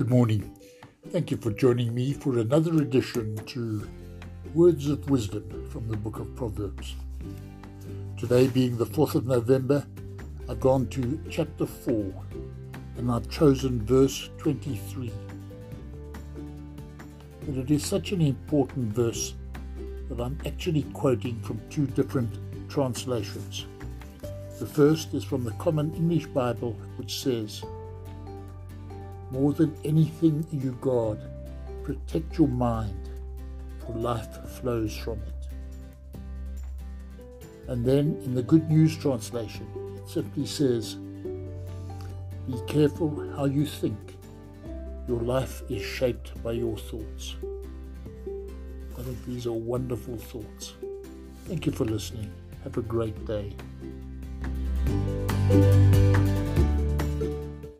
Good morning. Thank you for joining me for another edition to Words of Wisdom from the book of Proverbs. Today, being the 4th of November, I've gone to chapter 4 and I've chosen verse 23. But it is such an important verse that I'm actually quoting from two different translations. The first is from the Common English Bible, which says, More than anything you guard, protect your mind, for life flows from it. And then in the Good News translation, it simply says, Be careful how you think. Your life is shaped by your thoughts. I think these are wonderful thoughts. Thank you for listening. Have a great day.